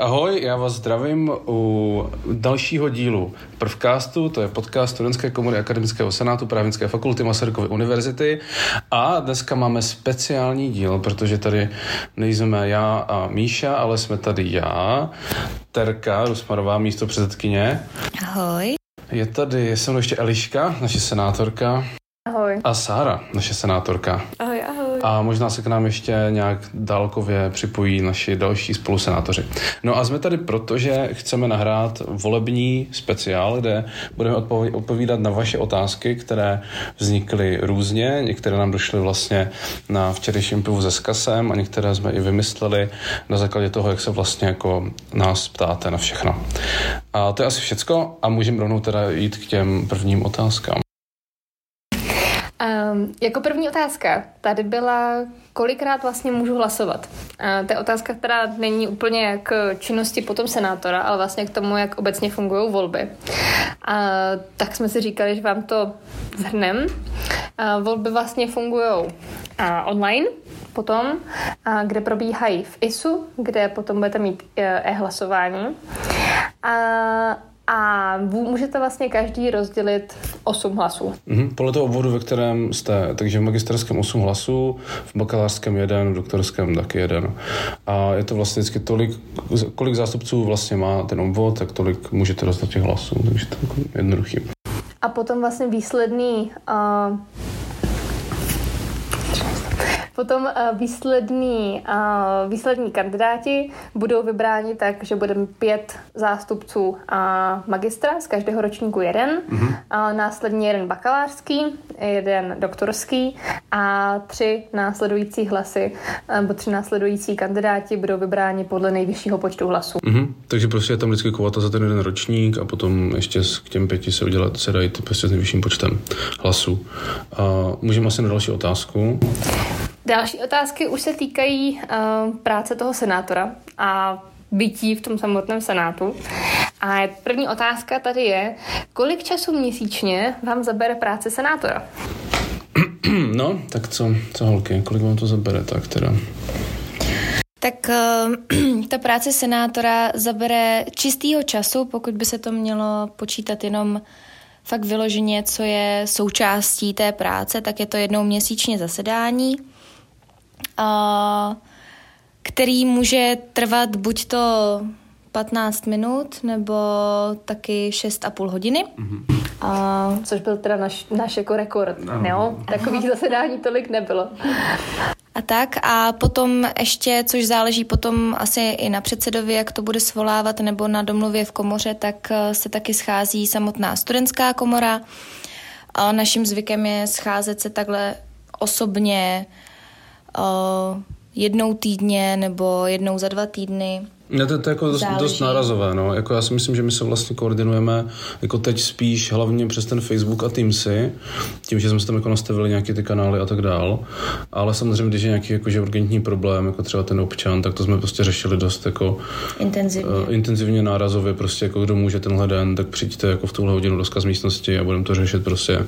Ahoj, já vás zdravím u dalšího dílu Prvkástu, to je podcast Studentské komory Akademického senátu Právnické fakulty Masarykovy univerzity a dneska máme speciální díl, protože tady nejsme já a Míša, ale jsme tady já, Terka Rusmarová, místo předsedkyně. Ahoj. Je tady se mnou ještě Eliška, naše senátorka. Ahoj. A Sára, naše senátorka. Ahoj, ahoj. A možná se k nám ještě nějak dálkově připojí naši další spolusenátoři. No a jsme tady proto, že chceme nahrát volební speciál, kde budeme odpovídat na vaše otázky, které vznikly různě. Některé nám došly vlastně na včerejším pivu se skasem a některé jsme i vymysleli na základě toho, jak se vlastně jako nás ptáte na všechno. A to je asi všecko a můžeme rovnou teda jít k těm prvním otázkám. Um, jako první otázka tady byla, kolikrát vlastně můžu hlasovat. Uh, to je otázka, která není úplně k činnosti potom senátora, ale vlastně k tomu, jak obecně fungují volby. Uh, tak jsme si říkali, že vám to zhrnem. Uh, volby vlastně fungují uh, online, potom, uh, kde probíhají v ISU, kde potom budete mít uh, e-hlasování. Uh, a můžete vlastně každý rozdělit 8 hlasů. Mm-hmm. Podle toho obvodu, ve kterém jste, takže v magisterském 8 hlasů, v bakalářském jeden, v doktorském taky jeden. A je to vlastně vždycky tolik, kolik zástupců vlastně má ten obvod, tak tolik můžete dostat těch hlasů, takže to je jednoduchý. A potom vlastně výsledný uh, Potom eh, výslední, eh, výslední kandidáti budou vybráni tak, že budeme pět zástupců magistra, z každého ročníku jeden, mm-hmm. následně jeden bakalářský, jeden doktorský a tři následující hlasy, nebo tři následující kandidáti budou vybráni podle nejvyššího počtu hlasů. Mm-hmm. Takže prostě je tam vždycky kvota za ten jeden ročník a potom ještě k těm pěti se udělat, se dají prostě s nejvyšším počtem hlasů. A můžeme asi na další otázku. Další otázky už se týkají uh, práce toho senátora a bytí v tom samotném senátu. A první otázka tady je, kolik času měsíčně vám zabere práce senátora? No, tak co, co holky, kolik vám to zabere tak teda? Tak uh, ta práce senátora zabere čistýho času, pokud by se to mělo počítat jenom fakt vyloženě, co je součástí té práce, tak je to jednou měsíčně zasedání který může trvat buď to 15 minut nebo taky 6,5 hodiny. Mm-hmm. A, což byl teda naš, náš jako rekord. No. Jo? Takových zasedání tolik nebylo. A tak a potom ještě, což záleží potom asi i na předsedovi, jak to bude svolávat, nebo na domluvě v komoře, tak eh, se taky schází samotná studentská komora. A naším zvykem je scházet se takhle osobně uh, jednou týdně nebo jednou za dva týdny. Ne, to, to je jako dost, dost nárazové, no. Jako já si myslím, že my se vlastně koordinujeme jako teď spíš hlavně přes ten Facebook a Teamsy, tím, že jsme se tam jako nastavili nějaké ty kanály a tak dál. Ale samozřejmě, když je nějaký jako, že urgentní problém, jako třeba ten občan, tak to jsme prostě řešili dost jako intenzivně, uh, intenzivně nárazově, prostě jako kdo může tenhle den, tak přijďte jako v tuhle hodinu do z místnosti a budeme to řešit prostě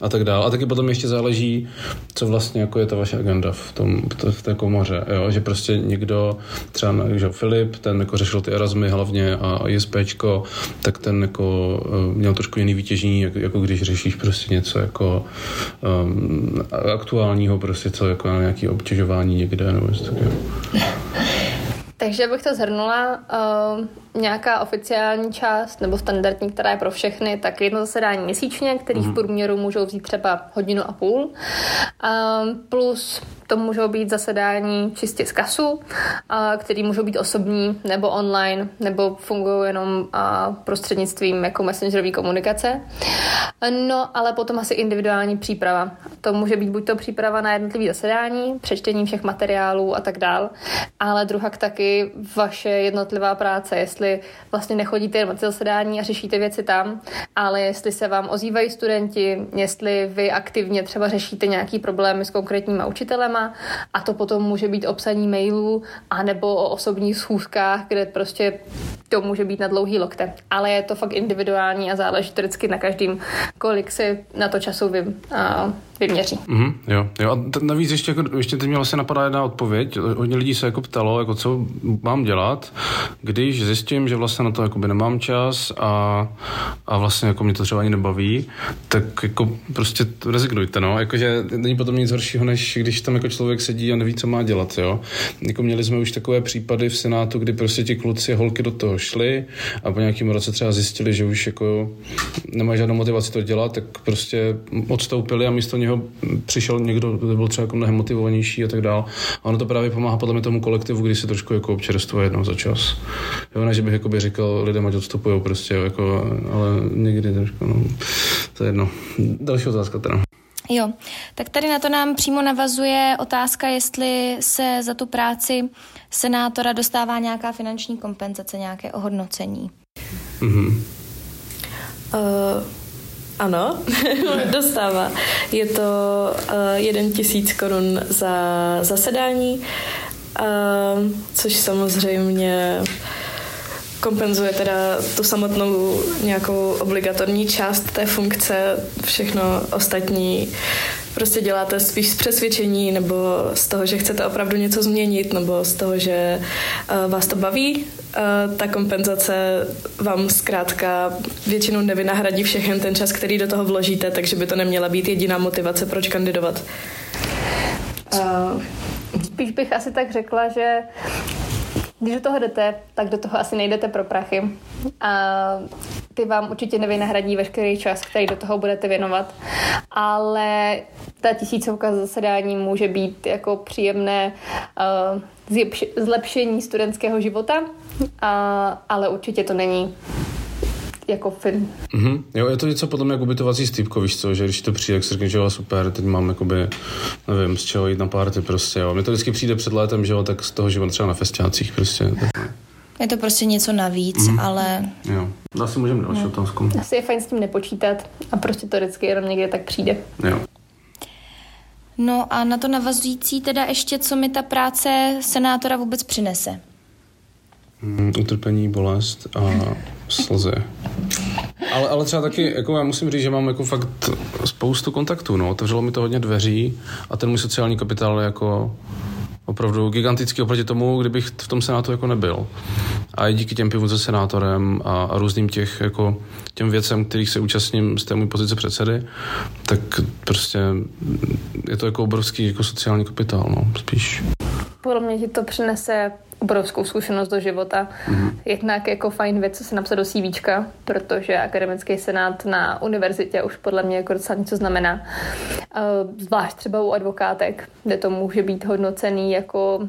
a tak dál. A taky potom ještě záleží, co vlastně jako je ta vaše agenda v, tom, v té komoře, jo? že prostě někdo, třeba že Filip, ten jako řešil ty Erasmy hlavně a ISPčko, tak ten jako uh, měl trošku jiný vytěžení, jako, jako když řešíš prostě něco jako um, aktuálního, prostě co jako nějaký obtěžování někde nebo něco takového. Takže bych to zhrnula, uh, nějaká oficiální část nebo standardní, která je pro všechny, tak jedno zasedání měsíčně, který mm-hmm. v mhm. průměru můžou vzít třeba hodinu a půl, plus to můžou být zasedání čistě z kasu, který můžou být osobní nebo online, nebo fungují jenom prostřednictvím jako messengerové komunikace. No, ale potom asi individuální příprava. To může být buď to příprava na jednotlivé zasedání, přečtení všech materiálů a tak dál, ale druhá taky vaše jednotlivá práce, jestli vlastně nechodíte jen na zasedání a řešíte věci tam, ale jestli se vám ozývají studenti, jestli vy aktivně třeba řešíte nějaký problémy s konkrétníma učitelema, a to potom může být obsaní mailů anebo o osobních schůzkách, kde prostě to může být na dlouhý lokte. Ale je to fakt individuální a záleží to vždycky na každým, kolik si na to času vy a vyměří. Mm, jo, jo. A t- navíc ještě, jako, ještě teď mě vlastně napadá jedna odpověď. Hodně lidí se jako ptalo, jako co mám dělat, když zjistím, že vlastně na to jako by nemám čas a, a vlastně jako mě to třeba ani nebaví, tak jako prostě rezignujte, no. Jakože není potom nic horšího, než když tam jako člověk sedí a neví, co má dělat, jo. Jako měli jsme už takové případy v Senátu, kdy prostě ti kluci a holky do toho šli a po nějakém roce třeba zjistili, že už jako nemají žádnou motivaci to dělat, tak prostě odstoupili a místo něho přišel někdo, kdo byl třeba jako mnohem motivovanější a tak dál. A ono to právě pomáhá podle mě tomu kolektivu, když se trošku jako občerstvuje jednou za čas. Jo, ne, že bych jakoby říkal lidem, ať odstupují prostě, jako, ale někdy trošku, no, to je jedno. Další otázka teda. Jo, tak tady na to nám přímo navazuje otázka, jestli se za tu práci senátora dostává nějaká finanční kompenzace, nějaké ohodnocení. Mm-hmm. Uh, ano, dostává. Je to uh, jeden tisíc korun za zasedání, uh, což samozřejmě kompenzuje teda tu samotnou nějakou obligatorní část té funkce, všechno ostatní prostě děláte spíš z přesvědčení nebo z toho, že chcete opravdu něco změnit nebo z toho, že uh, vás to baví. Uh, ta kompenzace vám zkrátka většinou nevynahradí všechen ten čas, který do toho vložíte, takže by to neměla být jediná motivace, proč kandidovat. Uh, spíš bych asi tak řekla, že když do toho jdete, tak do toho asi nejdete pro prachy. A ty vám určitě nevynahradí veškerý čas, který do toho budete věnovat. Ale ta tisícovka zasedání může být jako příjemné uh, zlepšení studentského života, ale určitě to není jako film. Mm-hmm. Jo, je to něco potom jako ubytovací stýpko, víš co, že když to přijde, tak si řekne, že jo, super, teď mám jakoby, nevím, z čeho jít na párty prostě, jo. Mně to vždycky přijde před létem, že jo, tak z toho života třeba na festiácích prostě. Tak. Je to prostě něco navíc, mm. ale... Jo. Asi můžeme další no. otázku. Asi je fajn s tím nepočítat a prostě to vždycky jenom někde tak přijde. Jo. No a na to navazující teda ještě, co mi ta práce senátora vůbec přinese? Mm, utrpení, bolest a slzy. Ale, ale třeba taky, jako já musím říct, že mám jako fakt spoustu kontaktů, no. Otevřelo mi to hodně dveří a ten můj sociální kapitál je jako opravdu gigantický oproti tomu, kdybych v tom senátu jako nebyl. A i díky těm pivům se senátorem a, a různým těch, jako, těm věcem, kterých se účastním z té můj pozice předsedy, tak prostě je to jako obrovský jako sociální kapitál, no, spíš. Podle mě ti to přinese obrovskou zkušenost do života. Mm-hmm. Jednak jako fajn věc, co se napsat do CV, protože akademický senát na univerzitě už podle mě jako docela něco znamená. Eh, zvlášť třeba u advokátek, kde to může být hodnocený jako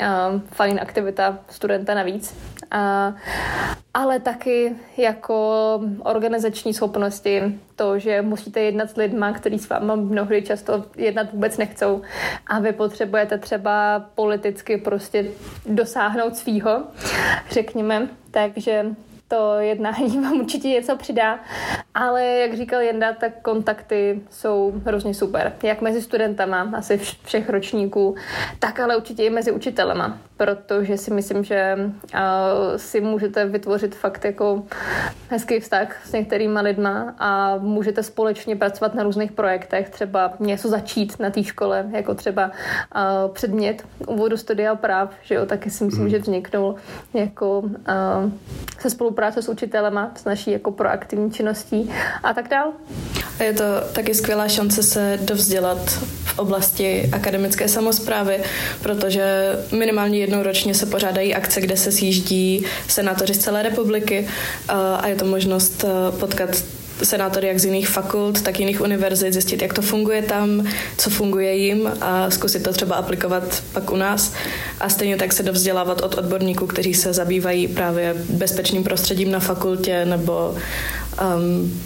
eh, fajn aktivita studenta navíc. A, ale taky jako organizační schopnosti, to, že musíte jednat s lidma, kteří s váma mnohdy často jednat vůbec nechcou a vy potřebujete třeba politicky prostě dosáhnout svýho, řekněme. Takže to jednání vám určitě něco přidá, ale jak říkal Jenda, tak kontakty jsou hrozně super. Jak mezi studentama, asi všech ročníků, tak ale určitě i mezi učitelema, protože si myslím, že uh, si můžete vytvořit fakt jako hezký vztah s některýma lidma a můžete společně pracovat na různých projektech, třeba něco začít na té škole, jako třeba uh, předmět úvodu studia práv, že jo, taky si myslím, mm. že vzniknul jako uh, se spolupráce s učitelema, s naší jako proaktivní činností a tak dál. A je to taky skvělá šance se dovzdělat v oblasti akademické samozprávy, protože minimálně jednou ročně se pořádají akce, kde se sjíždí senátoři z celé republiky a je to možnost potkat senátory jak z jiných fakult, tak jiných univerzit, zjistit, jak to funguje tam, co funguje jim a zkusit to třeba aplikovat pak u nás. A stejně tak se dovzdělávat od odborníků, kteří se zabývají právě bezpečným prostředím na fakultě nebo um,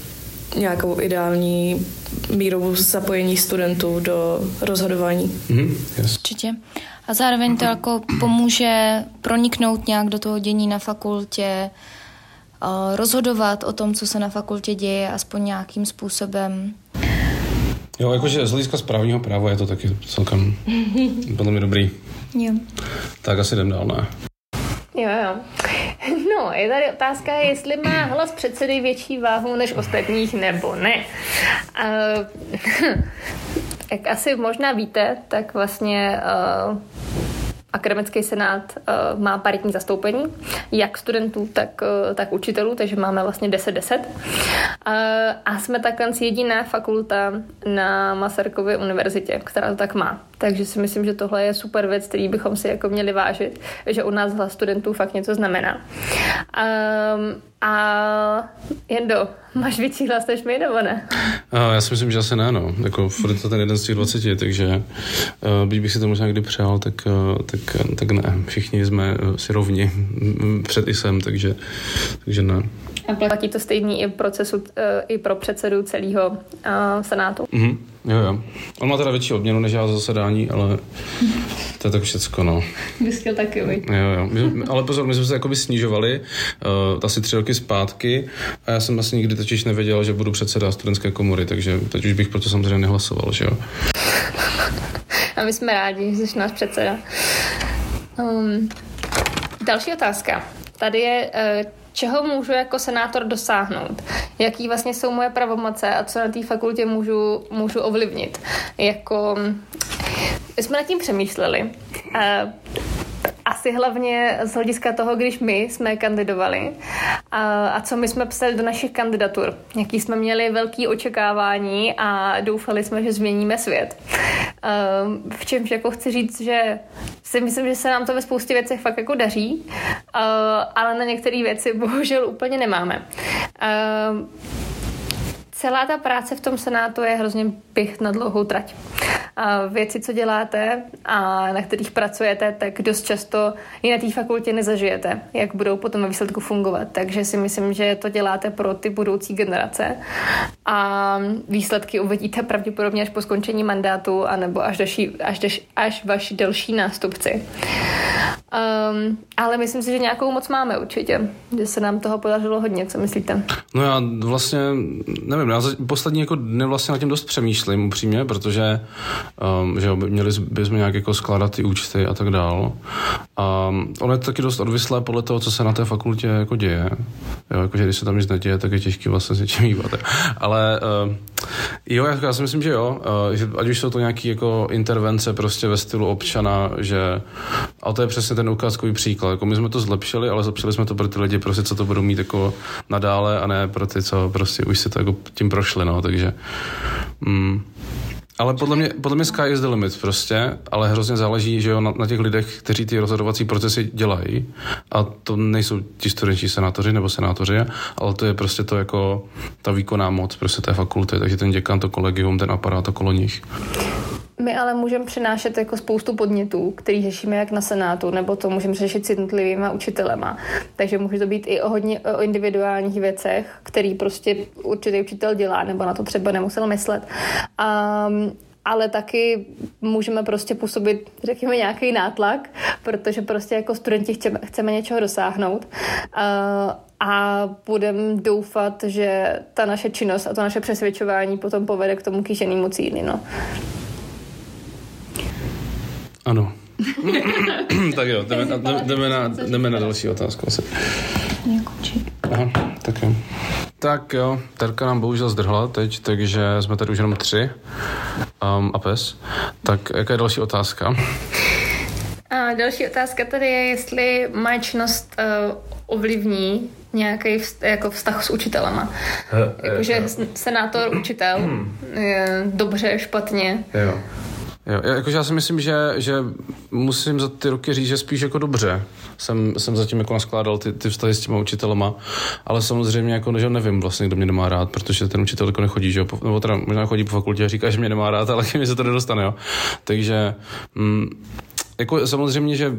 nějakou ideální mírou zapojení studentů do rozhodování. Mm, yes. Určitě. A zároveň to jako pomůže proniknout nějak do toho dění na fakultě, rozhodovat o tom, co se na fakultě děje, aspoň nějakým způsobem. Jo, jakože z hlediska správního práva je to taky celkem podle mě dobrý. Jo. Tak asi jdem dál, ne? Jo, jo. No, je tady otázka, jestli má hlas předsedy větší váhu než ostatních, nebo ne. Uh, jak asi možná víte, tak vlastně uh, Akademický senát uh, má paritní zastoupení, jak studentů, tak, uh, tak učitelů, takže máme vlastně 10-10. Uh, a jsme takhle jediná fakulta na Masarykově univerzitě, která to tak má. Takže si myslím, že tohle je super věc, který bychom si jako měli vážit, že u nás hlas studentů fakt něco znamená. Um, a Jendo, máš větší hlas než my, nebo ne? A já si myslím, že asi ne, no. Jako furt to ten jeden z těch 20, takže uh, byť bych si to možná někdy přál, tak, uh, tak, tak ne. Všichni jsme uh, si rovni před ISem, takže, takže ne. A platí to stejný i, procesu, uh, i pro předsedu celého uh, senátu? Mm-hmm. Jo, jo. On má teda větší odměnu než já za zasedání, ale to je tak všecko, no. Bys taky, vy. Jo, jo. My, ale pozor, my jsme se jakoby snižovali uh, asi tři roky zpátky a já jsem asi nikdy totiž nevěděl, že budu předseda studentské komory, takže teď už bych proto samozřejmě nehlasoval, že jo. A my jsme rádi, že jsi náš předseda. Um, další otázka. Tady je, uh, čeho můžu jako senátor dosáhnout, jaký vlastně jsou moje pravomoce a co na té fakultě můžu, můžu ovlivnit. Jako, my jsme nad tím přemýšleli. Asi hlavně z hlediska toho, když my jsme kandidovali a, a co my jsme psali do našich kandidatur. Jaký jsme měli velký očekávání a doufali jsme, že změníme svět. V čemž jako chci říct, že si myslím, že se nám to ve spoustě věcech fakt jako daří, ale na některé věci bohužel úplně nemáme celá ta práce v tom senátu je hrozně bych na dlouhou trať. Věci, co děláte a na kterých pracujete, tak dost často i na té fakultě nezažijete, jak budou potom ve výsledku fungovat. Takže si myslím, že to děláte pro ty budoucí generace a výsledky uvidíte pravděpodobně až po skončení mandátu anebo až, další, až, až, až vaši další nástupci. Um, ale myslím si, že nějakou moc máme určitě, že se nám toho podařilo hodně, co myslíte? No já vlastně, nevím, já poslední jako dny vlastně na tím dost přemýšlím upřímně, protože um, že měli bychom nějak jako skládat ty účty a tak dál. A um, ono je taky dost odvislé podle toho, co se na té fakultě jako děje. Jo, jakože když se tam nic neděje, tak je těžký vlastně s něčím hýbat. Ale uh, jo, já, já si myslím, že jo, uh, že ať už jsou to nějaké jako intervence prostě ve stylu občana, že a to je přesně ten ukázkový příklad. Jako my jsme to zlepšili, ale zlepšili jsme to pro ty lidi, prostě, co to budou mít jako nadále a ne pro ty, co prostě už si to jako tím prošli, no, takže mm, ale podle mě, podle mě sky is the limit prostě, ale hrozně záleží že jo, na, na těch lidech, kteří ty rozhodovací procesy dělají. A to nejsou ti studenti senátoři nebo senátoři, ale to je prostě to jako ta výkonná moc prostě té fakulty, takže ten děkan, to kolegium, ten aparát okolo nich. My ale můžeme přinášet jako spoustu podnětů, který řešíme jak na Senátu, nebo to můžeme řešit s jednotlivými učitelema. Takže může to být i o hodně o individuálních věcech, který prostě určitý učitel dělá, nebo na to třeba nemusel myslet. Um, ale taky můžeme prostě působit, řekněme, nějaký nátlak, protože prostě jako studenti chceme, chceme něčeho dosáhnout. Uh, a budeme doufat, že ta naše činnost a to naše přesvědčování potom povede k tomu kýženému cíli. No. Ano. tak jo, jdeme, na, jdeme, na, jdeme na další otázku asi. Aha, tak jo. Tak jo, Terka nám bohužel zdrhla teď, takže jsme tady už jenom tři um, a pes. Tak jaká je další otázka? A další otázka tady je, jestli má činnost uh, ovlivní nějaký vz, jako vztah s učitelema. Jakože senátor, učitel, hmm. dobře, špatně. Jo. Jo, jakože já si myslím, že, že musím za ty roky říct, že spíš jako dobře jsem, jsem zatím jako naskládal ty, ty vztahy s těma učitelema, ale samozřejmě jako že nevím vlastně, kdo mě nemá rád, protože ten učitel jako nechodí, že jo, nebo teda možná chodí po fakultě a říká, že mě nemá rád, ale mi se to nedostane, jo. Takže mm, jako samozřejmě, že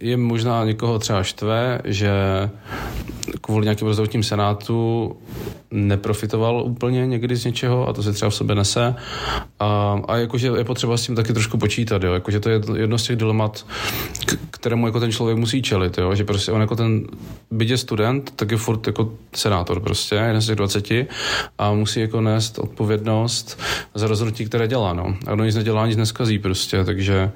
je možná někoho třeba štve, že kvůli nějakému rozhodnutím senátu neprofitoval úplně někdy z něčeho a to se třeba v sobě nese. A, a jakože je potřeba s tím taky trošku počítat, jo. Jakože to je jedno z těch dilemat, k, kterému jako ten člověk musí čelit, jo. Že prostě on jako ten, byť je student, tak je furt jako senátor prostě, jeden z těch 20 a musí jako nést odpovědnost za rozhodnutí, které dělá, no. A kdo nic nedělá, nic neskazí prostě, takže,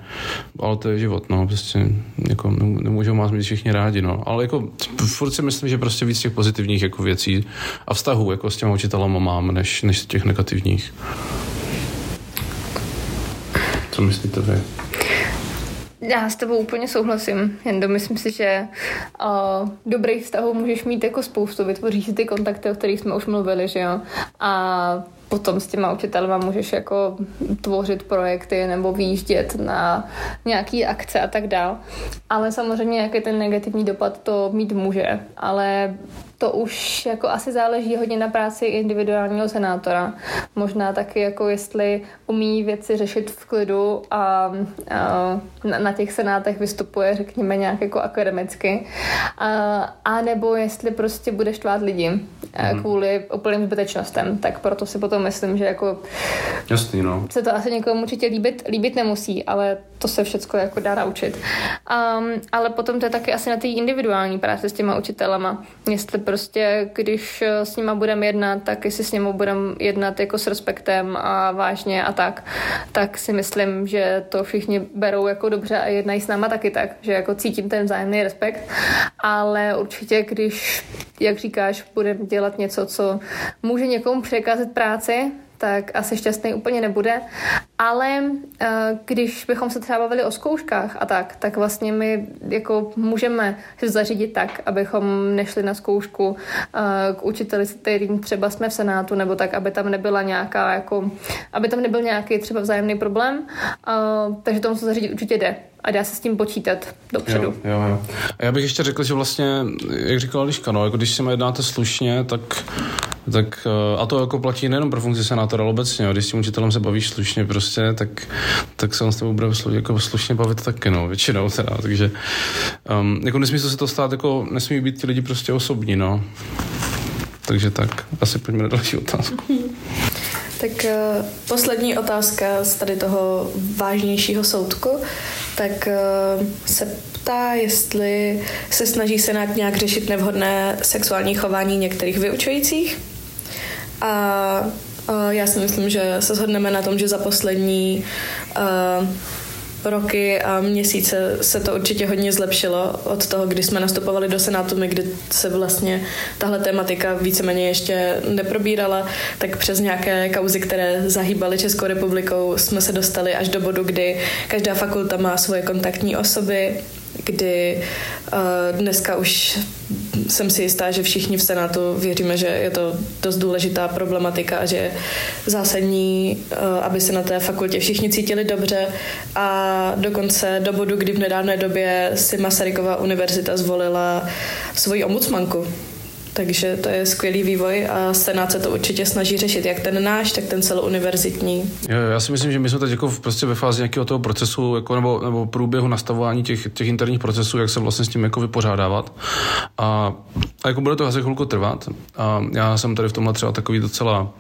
ale to je život, no, prostě jako jako nemůžou vás mít všichni rádi, no. Ale jako furt si myslím, že prostě víc těch pozitivních jako věcí a vztahů jako s těma učitelama mám, než, než těch negativních. Co myslíte vy? Já s tebou úplně souhlasím, jen myslím si, že uh, dobrých vztahů můžeš mít jako spoustu, vytvoříš si ty kontakty, o kterých jsme už mluvili, že jo, a potom s těma učitelema můžeš jako tvořit projekty nebo výjíždět na nějaký akce a tak dál. Ale samozřejmě, jaký ten negativní dopad to mít může. Ale to už jako asi záleží hodně na práci individuálního senátora. Možná taky jako jestli umí věci řešit v klidu a, a na, na těch senátech vystupuje, řekněme, nějak jako akademicky. A, a nebo jestli prostě bude štvát lidi mm. kvůli úplným zbytečnostem. Tak proto si potom myslím, že jako Jasný, no. se to asi někomu určitě líbit, líbit nemusí, ale to se všechno jako dá naučit. Um, ale potom to je taky asi na té individuální práci s těma učitelama. Jestli prostě, když s nima budeme jednat, tak jestli s nimi budeme jednat jako s respektem a vážně a tak, tak si myslím, že to všichni berou jako dobře a jednají s náma taky tak, že jako cítím ten vzájemný respekt, ale určitě, když, jak říkáš, budeme dělat něco, co může někomu překazit práci, tak asi šťastný úplně nebude. Ale eh, když bychom se třeba bavili o zkouškách a tak, tak vlastně my jako můžeme se zařídit tak, abychom nešli na zkoušku eh, k učiteli, kterým třeba jsme v Senátu, nebo tak, aby tam nebyla nějaká, jako, aby tam nebyl nějaký třeba vzájemný problém. Eh, takže tomu se zařídit určitě jde a dá se s tím počítat dopředu. Jo, jo, jo. A já bych ještě řekl, že vlastně, jak říkala Liška, no, jako když si jednáte slušně, tak, tak a to jako platí nejenom pro funkci senátora, ale obecně, když s tím učitelem se bavíš slušně prostě, tak, tak se on s tebou bude slu, jako slušně bavit taky, no, většinou teda, takže um, jako nesmí se to stát, jako nesmí být ti lidi prostě osobní, no. Takže tak, asi pojďme na další otázku. Tak uh, poslední otázka z tady toho vážnějšího soudku, tak uh, se ptá, jestli se snaží Senát nějak řešit nevhodné sexuální chování některých vyučujících. A uh, já si myslím, že se shodneme na tom, že za poslední uh, roky a měsíce se to určitě hodně zlepšilo od toho, kdy jsme nastupovali do Senátu, my, kdy se vlastně tahle tématika víceméně ještě neprobírala, tak přes nějaké kauzy, které zahýbaly Českou republikou, jsme se dostali až do bodu, kdy každá fakulta má svoje kontaktní osoby, kdy uh, dneska už jsem si jistá, že všichni v Senátu věříme, že je to dost důležitá problematika a že je zásadní, uh, aby se na té fakultě všichni cítili dobře. A dokonce do bodu, kdy v nedávné době si Masarykova univerzita zvolila svoji ombudsmanku takže to je skvělý vývoj a Senát se to určitě snaží řešit, jak ten náš, tak ten celouniverzitní. Já si myslím, že my jsme teď jako prostě ve fázi nějakého toho procesu jako nebo, nebo průběhu nastavování těch, těch interních procesů, jak se vlastně s tím jako vypořádávat. A, a jako bude to asi chvilku trvat. A já jsem tady v tomhle třeba takový docela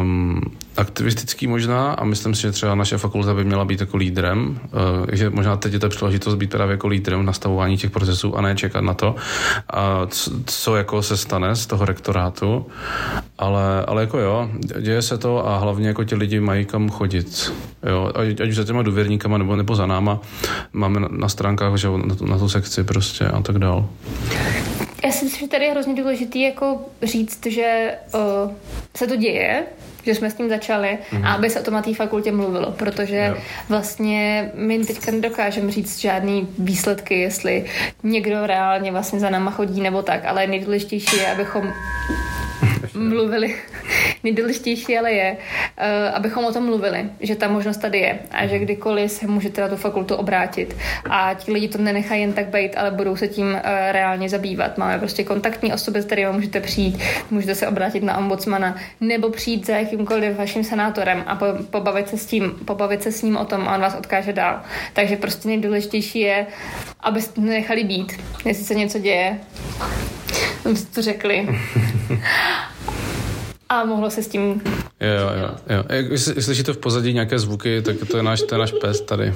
um, aktivistický možná a myslím si, že třeba naše fakulta by měla být jako lídrem, uh, že možná teď je ta příležitost být právě jako lídrem v nastavování těch procesů a ne čekat na to, a co, co jako se stane z toho rektorátu, ale, ale jako jo, děje se to a hlavně jako ti lidi mají kam chodit, jo, ať, ať už za těma důvěrníkama nebo, nebo za náma, máme na, na stránkách, že na na tu sekci prostě a tak dál. Já si myslím, že tady je hrozně důležitý jako říct, že uh, se to děje, že jsme s tím začali mm-hmm. a aby se o tom na té fakultě mluvilo, protože jo. vlastně my teďka nedokážeme říct žádný výsledky, jestli někdo reálně vlastně za náma chodí nebo tak, ale nejdůležitější je, abychom mluvili. Nejdůležitější ale je, uh, abychom o tom mluvili, že ta možnost tady je a že kdykoliv se můžete na tu fakultu obrátit a ti lidi to nenechají jen tak být, ale budou se tím uh, reálně zabývat. Máme prostě kontaktní osoby, s kterými můžete přijít, můžete se obrátit na ombudsmana nebo přijít za jakýmkoliv vaším senátorem a po, pobavit se s tím, pobavit se s ním o tom a on vás odkáže dál. Takže prostě nejdůležitější je, abyste nechali být, jestli se něco děje, to řekli. A mohlo se s tím... Jo, jo, jo. Jestli slyšíte v pozadí nějaké zvuky, tak to je náš, to je náš pes tady.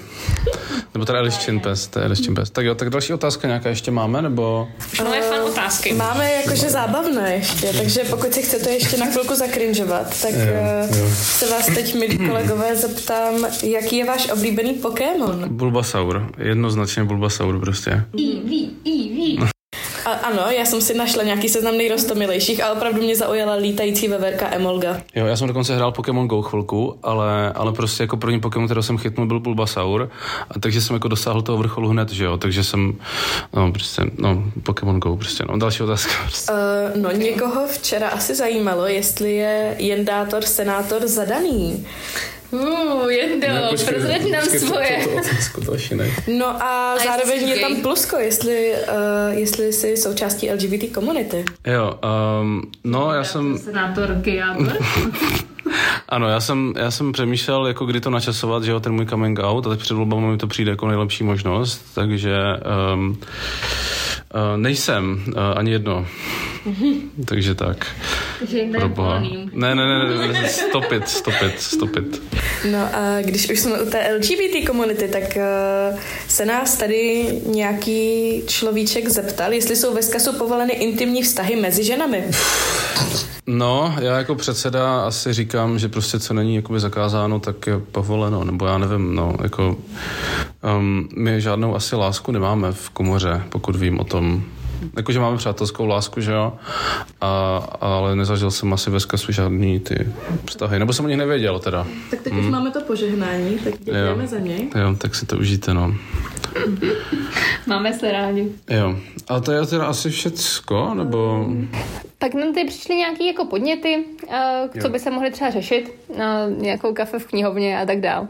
Nebo teda Alice Chinpes, to je Alice Chinpes. Tak jo, tak další otázka nějaká ještě máme, nebo... Už máme fan otázky. Máme jakože zábavné ještě, takže pokud si chcete ještě na chvilku zakrinžovat, tak Jo, jo. se vás teď, milí kolegové, zeptám, jaký je váš oblíbený Pokémon? Bulbasaur, jednoznačně Bulbasaur prostě. Eevee, Eevee. A, ano, já jsem si našla nějaký seznam nejrostomilejších a opravdu mě zaujala lítající veverka Emolga. Jo, já jsem dokonce hrál Pokémon Go chvilku, ale, ale prostě jako první Pokémon, který jsem chytnul, byl Bulbasaur, a takže jsem jako dosáhl toho vrcholu hned, že jo, takže jsem, no prostě, no, Pokémon Go prostě, no, další otázka. Prostě. Uh, no, někoho včera asi zajímalo, jestli je jendátor, senátor zadaný. Uh, Jendo, prozrať nám svoje. To, to, otázku další ne. No a, jestli zároveň je tam plusko, jestli, uh, jestli jsi součástí LGBT komunity. Jo, um, no já jsem, Senátor ano, já jsem, já jsem přemýšlel, jako kdy to načasovat, že jo, ten můj coming out, a teď před volbami mi to přijde jako nejlepší možnost, takže um, uh, nejsem uh, ani jedno. takže tak. Takže Proboha. volný. Ne, ne, ne, ne, stop it, stop it, stop it. No a když už jsme u té LGBT komunity, tak uh, se nás tady nějaký človíček zeptal, jestli jsou ve skasu povoleny intimní vztahy mezi ženami. No, já jako předseda asi říkám, že prostě co není jakoby zakázáno, tak je povoleno, nebo já nevím, no, jako um, my žádnou asi lásku nemáme v komoře, pokud vím o tom. Jakože máme přátelskou lásku, že jo, a, ale nezažil jsem asi ve zkazu žádný ty vztahy, nebo jsem o nich nevěděl teda. Tak teď už máme to požehnání, tak děkujeme za něj. Jo, tak si to užijte, no. Máme se rádi. Jo, a to je teda asi všecko, nebo... Pak nám tady přišly nějaké jako podněty, uh, co by se mohly třeba řešit, uh, nějakou kafe v knihovně a tak dál. Uh,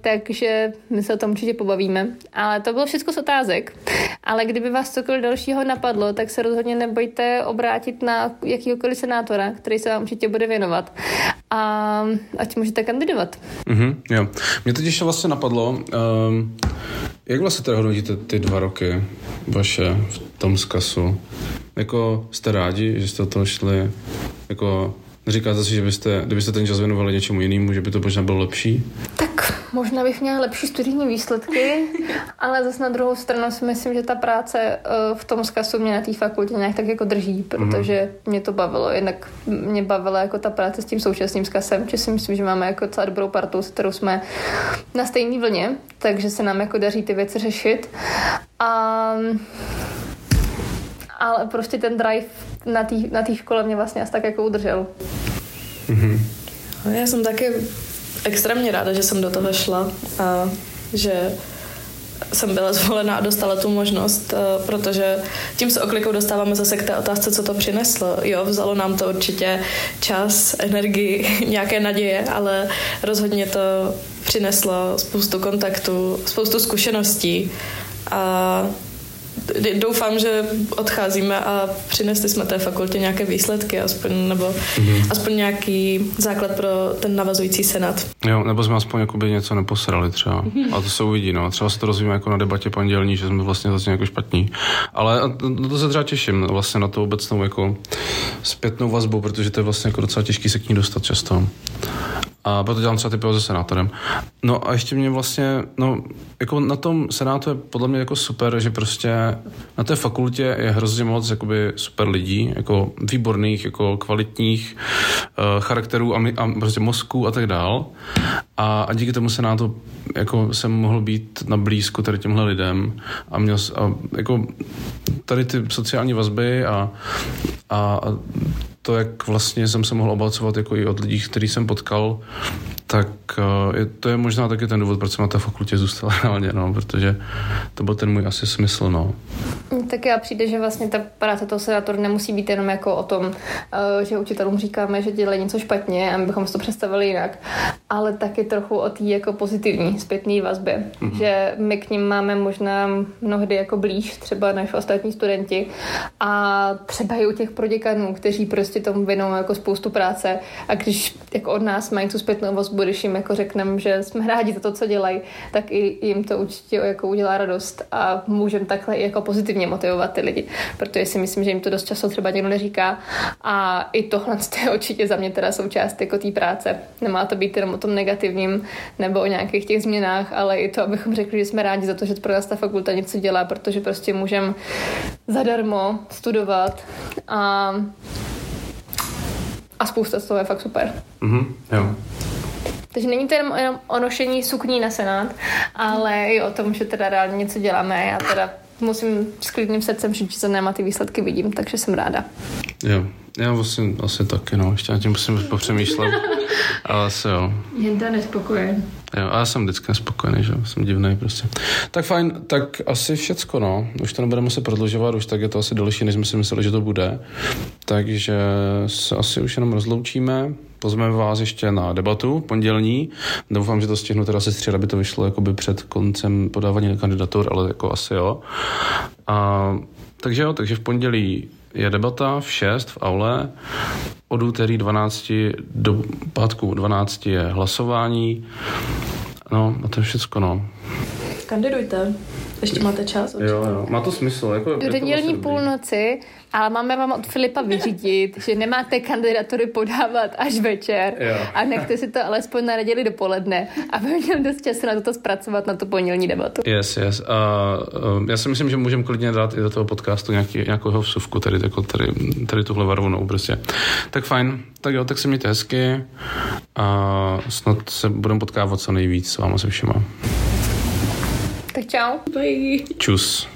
takže my se o tom určitě pobavíme. Ale to bylo všechno z otázek. Ale kdyby vás cokoliv dalšího napadlo, tak se rozhodně nebojte obrátit na jakýkoliv senátora, který se vám určitě bude věnovat. A ať můžete kandidovat. Mhm, jo. Mě ještě vlastně napadlo, um, jak vlastně teda hodnotíte ty dva roky vaše v tom zkasu? Jako jste rádi, že jste do toho šli? Jako neříkáte si, že byste, kdybyste ten čas věnovali něčemu jinému, že by to možná bylo lepší? Tak možná bych měla lepší studijní výsledky, ale zase na druhou stranu si myslím, že ta práce eh, v tom zkazu mě na té fakultě nějak tak jako drží, protože mě to bavilo. Jednak mě bavila jako ta práce s tím současným zkazem, že si myslím, že máme jako docela dobrou partu, s kterou jsme na stejné vlně, takže se nám jako daří ty věci řešit. A ale prostě ten drive na té na škole mě vlastně asi tak jako udržel. No, Já jsem taky extrémně ráda, že jsem do toho šla a že jsem byla zvolena a dostala tu možnost, eh, protože tím se oklikou dostáváme zase k té otázce, co to přineslo. Jo, vzalo nám to určitě čas, energii, nějaké naděje, ale rozhodně to přineslo spoustu kontaktů, spoustu zkušeností a doufám, že odcházíme a přinesli jsme té fakultě nějaké výsledky, aspoň, nebo mm-hmm. aspoň nějaký základ pro ten navazující senát. Jo, nebo jsme aspoň jakoby něco neposrali třeba. A to se uvidí, no. Třeba se to rozvíme jako na debatě pondělní, že jsme vlastně zase jako špatní. Ale to, to se třeba těším vlastně na to obecnou jako zpětnou vazbu, protože to je vlastně jako docela těžký se k ní dostat často. A proto dělám třeba ty se senátorem. No a ještě mě vlastně, no, jako na tom senátu je podle mě jako super, že prostě na té fakultě je hrozně moc jakoby super lidí, jako výborných, jako kvalitních uh, charakterů a, my, a prostě mozků a tak dál. A, a díky tomu senátu jako jsem mohl být na blízku tady těmhle lidem a měl a, jako tady ty sociální vazby a, a, a to, jak vlastně jsem se mohl obalcovat jako i od lidí, který jsem potkal, tak uh, je, to je možná taky ten důvod, proč jsem na té fakultě zůstal reálně, no, protože to byl ten můj asi smysl, no. Tak já přijde, že vlastně ta práce toho senátora nemusí být jenom jako o tom, eh, že učitelům říkáme, že dělají něco špatně a my bychom si to představili jinak, ale taky trochu o té jako pozitivní zpětné vazbě, mm-hmm. že my k ním máme možná mnohdy jako blíž třeba než ostatní studenti a třeba i u těch proděkanů, kteří prostě tomu věnou jako spoustu práce a když jako od nás mají tu zpětnou vazbu, když jim jako řekneme, že jsme rádi za to, co dělají, tak i jim to určitě jako udělá radost a můžeme takhle i jako pozitivně motivovat ty lidi, protože si myslím, že jim to dost často třeba někdo neříká a i tohle je určitě za mě teda součást jako té práce. Nemá to být jenom o tom negativním nebo o nějakých těch změnách, ale i to, abychom řekli, že jsme rádi za to, že pro nás ta fakulta něco dělá, protože prostě můžeme zadarmo studovat a a spousta z toho je fakt super. Mhm, jo. Takže není to jenom, jenom o nošení sukní na senát, ale i o tom, že teda reálně něco děláme. Já teda musím s klidným srdcem říct, že za a ty výsledky vidím, takže jsem ráda. Jo, já vlastně asi taky, no, ještě na tím musím popřemýšlet, ale asi jo. Jen to nespokojen. Jo, a já jsem vždycky nespokojený, že jsem divný prostě. Tak fajn, tak asi všecko, no. Už to nebudeme se prodlužovat, už tak je to asi delší, než jsme si mysleli, že to bude. Takže se asi už jenom rozloučíme. Pozveme vás ještě na debatu pondělní. Doufám, že to stihnu teda se střed, aby to vyšlo jakoby před koncem podávání kandidatur, ale jako asi jo. A, takže jo, takže v pondělí je debata v 6 v aule. Od úterý 12 do pátku 12 je hlasování. No, a to je všecko, no. Kandidujte. Ještě máte čas. Jo, jo. Má to smysl. Jako, do nedělní půlnoci, ale máme vám od Filipa vyřídit, že nemáte kandidatury podávat až večer jo. a nechte si to alespoň na neděli dopoledne, aby měl dost času na toto zpracovat, na tu pondělní debatu. Yes, yes. A uh, já si myslím, že můžeme klidně dát i do toho podcastu nějaký, nějakou vsuvku, tady, jako tady, tady tuhle varvnou prostě. Tak fajn, tak jo, tak se mějte hezky a snad se budeme potkávat co nejvíc s váma se všema. Tak čau. Bye. Čus.